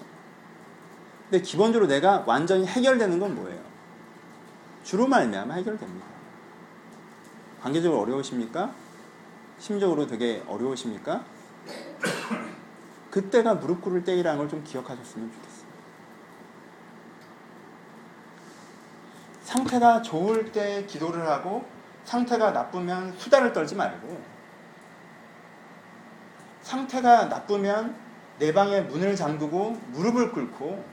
근데 기본적으로 내가 완전히 해결되는 건 뭐예요? 주로 말미암아 해결됩니다. 관계적으로 어려우십니까? 심적으로 되게 어려우십니까? 그때가 무릎 꿇을 때이라는 걸 좀 기억하셨으면 좋겠어요. 상태가 좋을 때 기도를 하고 상태가 나쁘면 수다를 떨지 말고 상태가 나쁘면 내 방에 문을 잠그고 무릎을 꿇고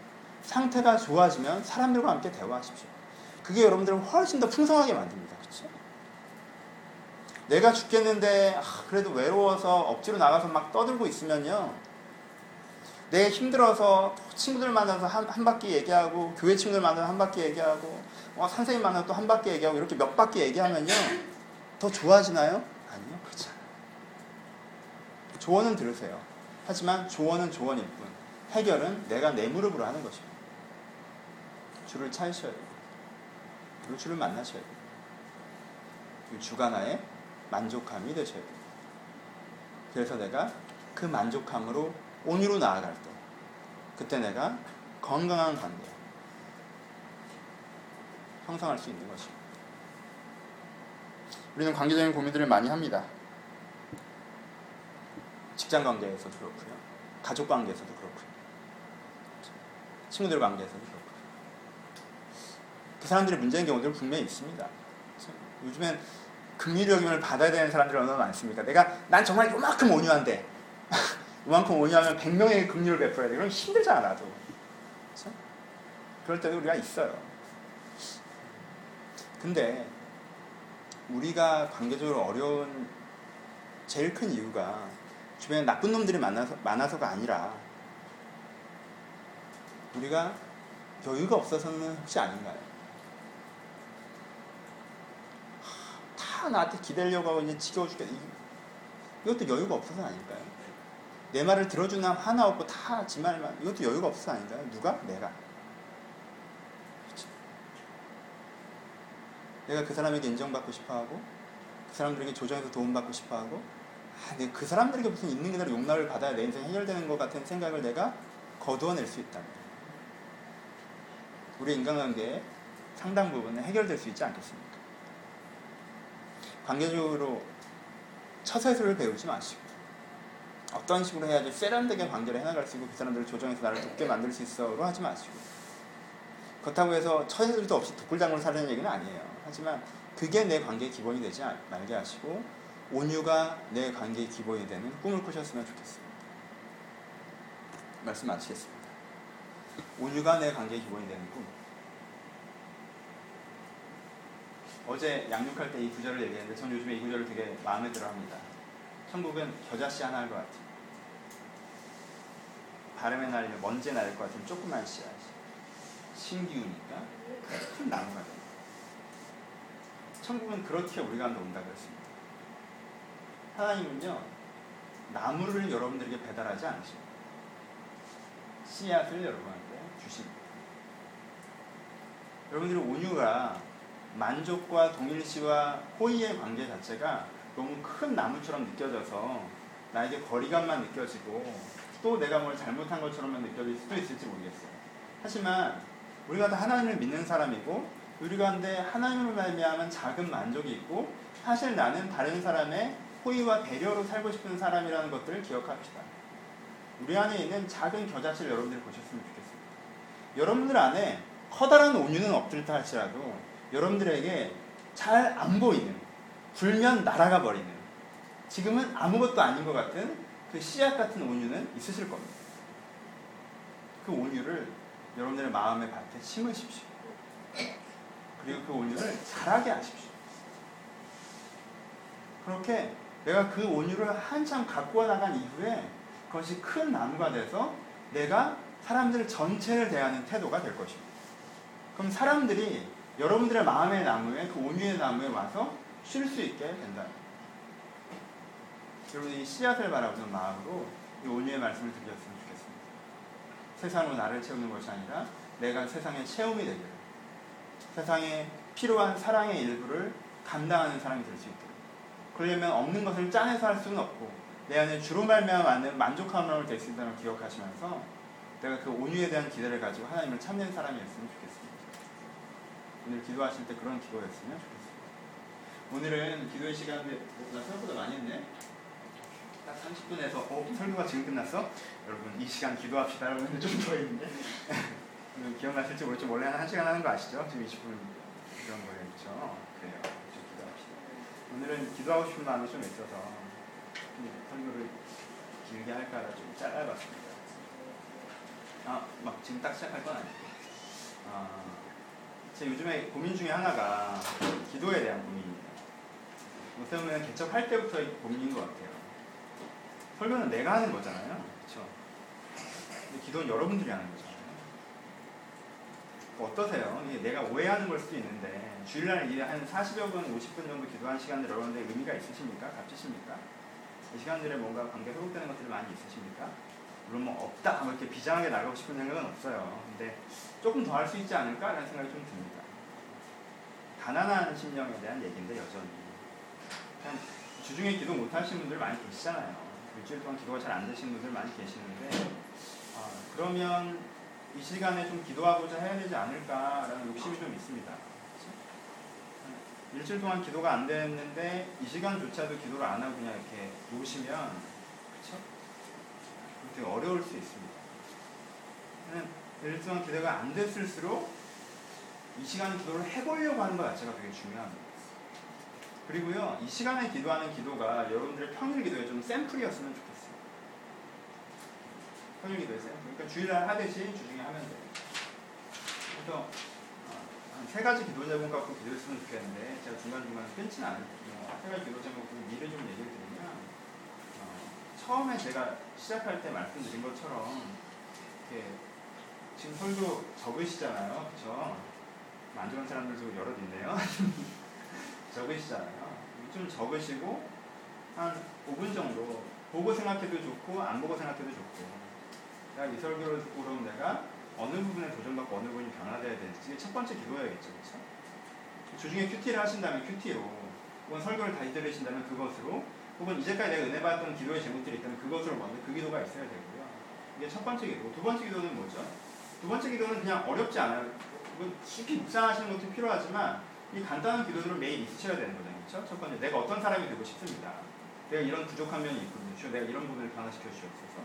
상태가 좋아지면 사람들과 함께 대화하십시오. 그게 여러분들을 훨씬 더 풍성하게 만듭니다. 그렇죠? 내가 죽겠는데 아, 그래도 외로워서 억지로 나가서 막 떠들고 있으면요. 내 힘들어서 친구들 만나서 한, 한 바퀴 얘기하고 교회 친구들 만나서 한 바퀴 얘기하고 어, 선생님 만나서 또 한 바퀴 얘기하고 이렇게 몇 바퀴 얘기하면요. 더 좋아지나요? 아니요. 그렇지 않아요. 조언은 들으세요. 하지만 조언은 조언일 뿐. 해결은 내가 내 무릎으로 하는 것입니다. 주를 찾으셔야 돼요. 그리고 주를 만나셔야 돼요. 그 주가 나의 만족함이 되셔야 돼요. 그래서 내가 그 만족함으로 온유로 나아갈 때, 그때 내가 건강한 관계 형성할 수 있는 것입니다. 우리는 관계적인 고민들을 많이 합니다. 직장 관계에서도 그렇고요. 가족 관계에서도 그렇고요. 친구들 관계에서도 그렇고요. 그 사람들이 문제인 경우들은 분명히 있습니다. 요즘엔 긍휼 여김을 받아야 되는 사람들이 얼마나 많습니까? 내가 난 정말 요만큼 온유한데 요만큼 온유하면 100명에게 긍휼을 베풀어야 돼. 그럼 힘들잖아 나도. 그렇죠? 그럴 때도 우리가 있어요. 근데 우리가 관계적으로 어려운 제일 큰 이유가 주변에 나쁜 놈들이 많아서, 많아서가 아니라 우리가 여유가 없어서는 혹시 아닌가요? 하, 다 나한테 기대려고 하고 이제 지겨워 죽겠 이것도 여유가 없어서 아닐까요? 내 말을 들어주나 하나 없고 다 지 말만 이것도 여유가 없어서 아닌가요? 누가? 내가. 그쵸? 내가 그 사람에게 인정받고 싶어하고 그 사람들에게 조정해서 도움받고 싶어하고 그 사람들에게 무슨 있는 그대로 용납을 받아야 내 인생 해결되는 것 같은 생각을 내가 거두어낼 수 있다면 우리 인간관계의 상당 부분은 해결될 수 있지 않겠습니까? 관계적으로 처세술을 배우지 마시고 어떤 식으로 해야지 세련되게 관계를 해나갈 수 있고 그 사람들을 조정해서 나를 돕게 만들 수 있어로 하지 마시고 그렇다고 해서 처세술도 없이 독불장군을 사려는 얘기는 아니에요. 하지만 그게 내 관계의 기본이 되지 말게 하시고 온유가 내 관계의 기본이 되는 꿈을 꾸셨으면 좋겠습니다. 말씀 마치겠습니다. 온유가 내 관계의 기본이 되는 꿈. 어제 양육할 때 이 구절을 얘기했는데 전 요즘에 이 구절을 되게 마음에 들어합니다. 천국은 겨자씨 하나 할것 같아요. 바람에 날리면 먼지에 날릴 것 같은 조그만 씨앗. 신기우니까 큰 나무가 돼요. 천국은 그렇게 우리가 한테 온다 그랬습니다. 하나님은요, 나무를 여러분들에게 배달하지 않으십니다. 씨앗을 여러분한테 주십니다. 여러분들이 온유가 만족과 동일시와 호의의 관계 자체가 너무 큰 나무처럼 느껴져서 나에게 거리감만 느껴지고 또 내가 뭘 잘못한 것처럼만 느껴질 수도 있을지 모르겠어요. 하지만 우리가 다 하나님을 믿는 사람이고 우리가 한데 하나님을 말미암은 작은 만족이 있고 사실 나는 다른 사람의 호의와 배려로 살고 싶은 사람이라는 것들을 기억합시다. 우리 안에 있는 작은 겨자씨를 여러분들이 보셨으면 좋겠습니다. 여러분들 안에 커다란 온유는 없들다 할지라도 여러분들에게 잘 안 보이는 불면 날아가 버리는 지금은 아무것도 아닌 것 같은 그 씨앗 같은 온유는 있으실 겁니다. 그 온유를 여러분들의 마음의 밭에 심으십시오. 그리고 그 온유를 자라게 하십시오. 그렇게 내가 그 온유를 한참 가꾸어 나간 이후에 그것이 큰 나무가 돼서 내가 사람들 전체를 대하는 태도가 될 것입니다. 그럼 사람들이 여러분들의 마음의 나무에 그 온유의 나무에 와서 쉴 수 있게 된다. 여러분 이 씨앗을 바라보는 마음으로 이 온유의 말씀을 드렸으면 좋겠습니다. 세상으로 나를 채우는 것이 아니라 내가 세상의 체험이 되기를 세상에 필요한 사랑의 일부를 감당하는 사람이 될 수 있도록 그러려면 없는 것을 짜내서 할 수는 없고 내 안에 주로 말미암아 만족함을 될 수 있다는 걸 기억하시면서 내가 그 온유에 대한 기대를 가지고 하나님을 찾는 사람이었으면 좋겠습니다. 오늘 기도하실 때 그런 기도였으면 좋겠습니다. 오늘은 기도의 시간인데 나 생각보다 많이 했네. 딱 30분에서 어 설교가 지금 끝났어? 여러분 이 시간 기도합시다. 여러분 좀더 있는데 기억나실지 모르겠지만 원래 한 1시간 하는 거 아시죠? 지금 20분 이런 거였죠. 그래요. 오늘은 기도하고 싶은 마음이 좀 있어서 좀 설교를 길게 할까 좀 잘라봤습니다. 아, 막 지금 딱 시작할 건 아니고. 아, 제 요즘에 고민 중에 하나가 기도에 대한 고민입니다. 어떻게 보면 개척할 때부터 이 고민인 것 같아요. 설교는 내가 하는 거잖아요. 그렇죠? 기도는 여러분들이 하는 거잖아요. 어떠세요? 내가 오해하는 걸 수도 있는데 주일날 한 40여 분, 50분 정도 기도한 시간들 여러분들 의미가 있으십니까? 값지십니까? 이 시간들에 뭔가 관계 회복되는 것들이 많이 있으십니까? 물론 뭐 없다 뭐 이렇게 비장하게 나가고 싶은 생각은 없어요. 근데 조금 더 할 수 있지 않을까라는 생각이 좀 듭니다. 가난한 심령에 대한 얘기인데 여전히 주중에 기도 못 하시는 분들 많이 계시잖아요. 일주일 동안 기도가 잘 안 되시는 분들 많이 계시는데 어, 그러면 이 시간에 좀 기도하고자 해야 되지 않을까라는 욕심이 좀 있습니다. 그렇죠? 일주일 동안 기도가 안 됐는데 이 시간조차도 기도를 안 하고 그냥 이렇게 놓으시면 그렇죠? 되게 어려울 수 있습니다. 일주일 동안 기도가 안 됐을수록 이 시간에 기도를 해보려고 하는 것 자체가 되게 중요합니다. 그리고요, 이 시간에 기도하는 기도가 여러분들의 평일 기도에 좀 샘플이었으면 좋겠어요. 기도에 샘플. 그러니까 주일날 하듯이 주중에 하면 돼요. 그래서 어, 한세 가지 기도 제목 갖고 기도했으면 좋겠는데 제가 중간중간 끊지는 않을게요. 세 가지 기도 제목 미리 좀 얘기를 드리면 어, 처음에 제가 시작할 때 말씀드린 것처럼 이렇게 지금 설교 적으시잖아요. 그쵸? 만족한 사람들도 여럿 있네요. 적으시잖아요. 좀 적으시고 한 5분 정도 보고 생각해도 좋고 안 보고 생각해도 좋고 이 설교를 듣고 그럼 내가 어느 부분에 도전받고 어느 부분이 변화돼야 될지 첫 번째 기도해야겠죠. 그렇죠? 주중에 큐티를 하신다면 큐티로 혹은 설교를 다시 들으신다면 그것으로 혹은 이제까지 내가 은혜 받았던 기도의 제목들이 있다면 그것으로 먼저 그 기도가 있어야 되고요. 이게 첫 번째 기도. 두 번째 기도는 뭐죠? 두 번째 기도는 그냥 어렵지 않아요. 깊이 묵상하시는 것도 필요하지만 이 간단한 기도들은 매일 있으셔야 되는 거죠. 그렇죠? 첫 번째, 내가 어떤 사람이 되고 싶습니다. 내가 이런 부족한 면이 있거든요. 내가 이런 부분을 변화시켜 주시옵소서.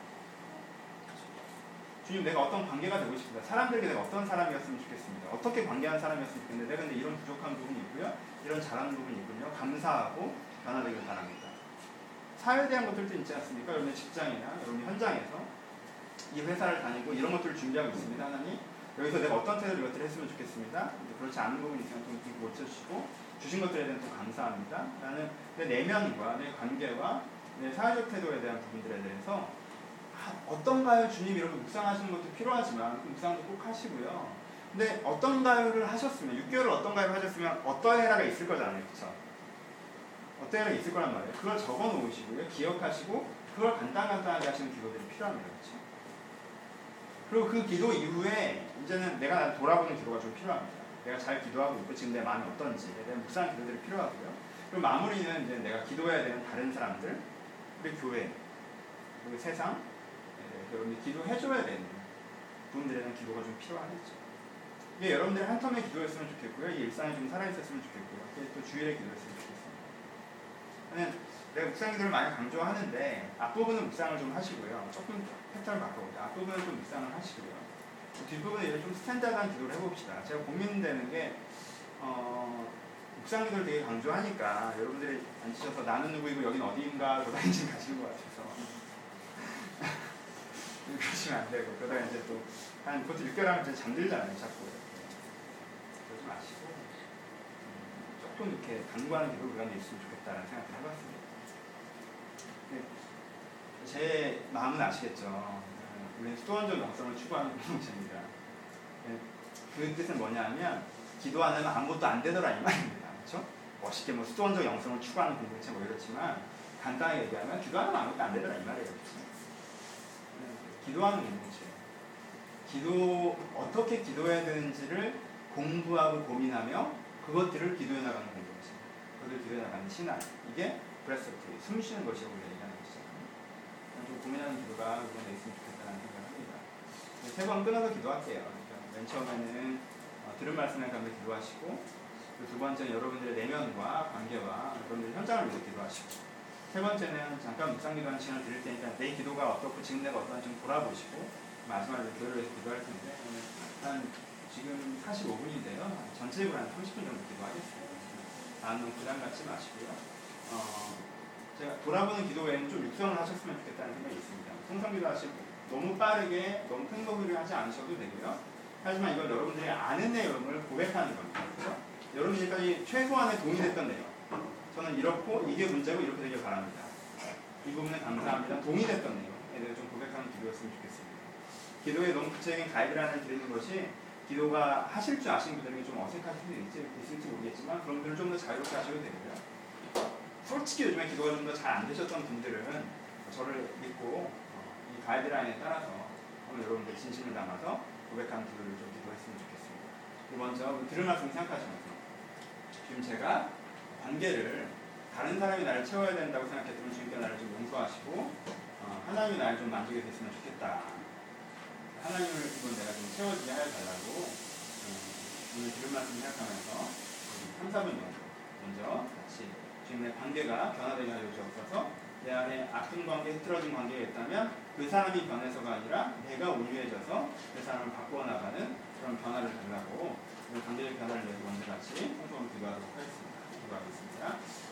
주님, 내가 어떤 관계가 되고 싶습니다. 사람들에게 내가 어떤 사람이었으면 좋겠습니다. 어떻게 관계하는 사람이었으면 좋겠는데 근데 이런 부족한 부분이 있고요. 이런 잘하는 부분이 있군요. 감사하고 변화되길 바랍니다. 사회에 대한 것들도 있지 않습니까? 여러분의 직장이나 여러분의 현장에서 이 회사를 다니고 이런 것들을 준비하고 있습니다. 하나님, 여기서 내가 어떤 태도를 이것들을 했으면 좋겠습니다. 그렇지 않은 부분이 있으면 좀 고쳐주시고 주신 것들에 대한 또 감사합니다. 나는 내 내면과 내 관계와 내 사회적 태도에 대한 부분들에 대해서 어떤가요? 주님 이렇게 묵상하시는 것도 필요하지만 그 묵상도 꼭 하시고요. 근데 어떤가요를 하셨으면 6개월을 어떤가요 하셨으면 어떤 해라가 있을 거잖아요. 그렇죠? 어떤 해라가 있을 거란 말이에요. 그걸 적어 놓으시고요. 기억하시고 그걸 간단간단하게 하시는 기도들이 필요합니다. 그렇죠? 그리고 그 기도 이후에 이제는 내가 돌아보는 기도가 좀 필요합니다. 내가 잘 기도하고 있고 지금 내 마음이 어떤지 에 대한 묵상한 기도들이 필요하고요. 그리고 마무리는 이제 내가 기도해야 되는 다른 사람들, 우리 교회, 그리고 세상, 네, 여러분이 기도해줘야 되는 부분들에 대한 기도가 좀 필요하겠죠. 이게 여러분들이 한 텀에 기도했으면 좋겠고요. 이 일상에 좀 살아있었으면 좋겠고요. 또 주일에 기도했으면 좋겠습니다. 내가 묵상 기도를 많이 강조하는데 앞부분은 묵상을 좀 하시고요. 조금 패턴을 바꿔보자. 앞부분은 좀 묵상을 하시고요. 뒷부분에 좀 스탠다드한 기도를 해봅시다. 제가 고민되는 게 어, 묵상 기도를 되게 강조하니까 여러분들이 앉으셔서 나는 누구이고 여긴 어디인가 이제 가시는 것 같아서 그러시면 안 되고 그러다가 이제 또 한 보통 6개월 하면 잠들잖아요 자꾸 그러지 마시고 음, 조금 이렇게 강구하는 기도 그간에 있으면 좋겠다는 생각을 해봤습니다. 제 마음은 아시겠죠. 우리는 수원적 영성을 추구하는 공동체입니다. 예, 그 뜻은 뭐냐면 기도 안 하면 아무것도 안 되더라 이 말입니다. 그렇죠? 멋있게 뭐 수원적 영성을 추구하는 공동체 뭐 이렇지만 간단하게 얘기하면 기도 안 하면 아무것도 안 되더라 이 말이에요. 기도하는 공동체. 기도 어떻게 기도해야 되는지를 공부하고 고민하며 그것들을 기도해 나가는 공동체. 그것을 기도해 나가는 신앙. 이게 브레스프리 숨 쉬는 것이 우리가 얘기하는 것이죠. 좀 고민하는 기도가 이번에 있으면 좋겠다는 생각을 합니다. 세 번 끊어서 기도할게요. 그러니까 맨 처음에는 어, 들은 말씀에 감사 기도하시고 그리고 두 번째는 여러분들의 내면과 관계와 여러분들 현장을 위해서 기도하시고 세 번째는 잠깐 묵상 기도하는 시간을 드릴 테니까 내 기도가 어떻고 지금 내가 어떤지 좀 돌아보시고 마지막으로 교회를 위해서 기도할 텐데 오늘 한 지금 45분인데요. 전체적으로 한 30분 정도 기도하겠습니다. 나는 부담 갖지 마시고요. 어, 제가 돌아보는 기도 외에는 좀 육성을 하셨으면 좋겠다는 생각이 있습니다. 통성기도 하시고 너무 빠르게 너무 큰 거기를 하지 않으셔도 되고요. 하지만 이건 여러분들이 아는 내용을 고백하는 겁니다. 그래서 여러분들까지 최소한의 동의됐던 내용. 저는 이렇고 이게 문제고 이렇게 되길 바랍니다. 이 부분은 감사합니다. 동의됐던 내용에 대해 좀 고백하는 기도였으면 좋겠습니다. 기도에 너무 구체적인 가이드라인을 드리는 것이 기도가 하실 줄 아시는 분들에게 좀 어색할 수도 있지, 있을지 모르겠지만 그런 분들은 좀더 자유롭게 하셔도 되고요. 솔직히 요즘에 기도가 좀 더 잘 안 되셨던 분들은 저를 믿고 어, 이 가이드라인에 따라서 한번 여러분들 진심을 담아서 고백하는 기도를 좀 기도했으면 좋겠습니다. 먼저 들은 말씀 생각하시면서 지금 제가 관계를 다른 사람이 나를 채워야 된다고 생각했던 주님께 나를 좀 용서하시고 어, 하나님이 나를 좀 만족이 됐으면 좋겠다. 하나님을 이번 내가 좀 채워지게 하여 달라고 어, 오늘 들은 말씀 생각하면서 3, 4분 정도 먼저 같이 주님의 관계가 변화되게 하여 주옵소서 내 안에 아픈 관계, 흐트러진 관계가 있다면 그 사람이 변해서가 아니라 내가 온유해져서 그 사람을 바꾸어 나가는 그런 변화를 달라고 오늘 관계적 변화를 위해서 먼저 같이 성도로 기도하도록 하겠습니다. Gracias.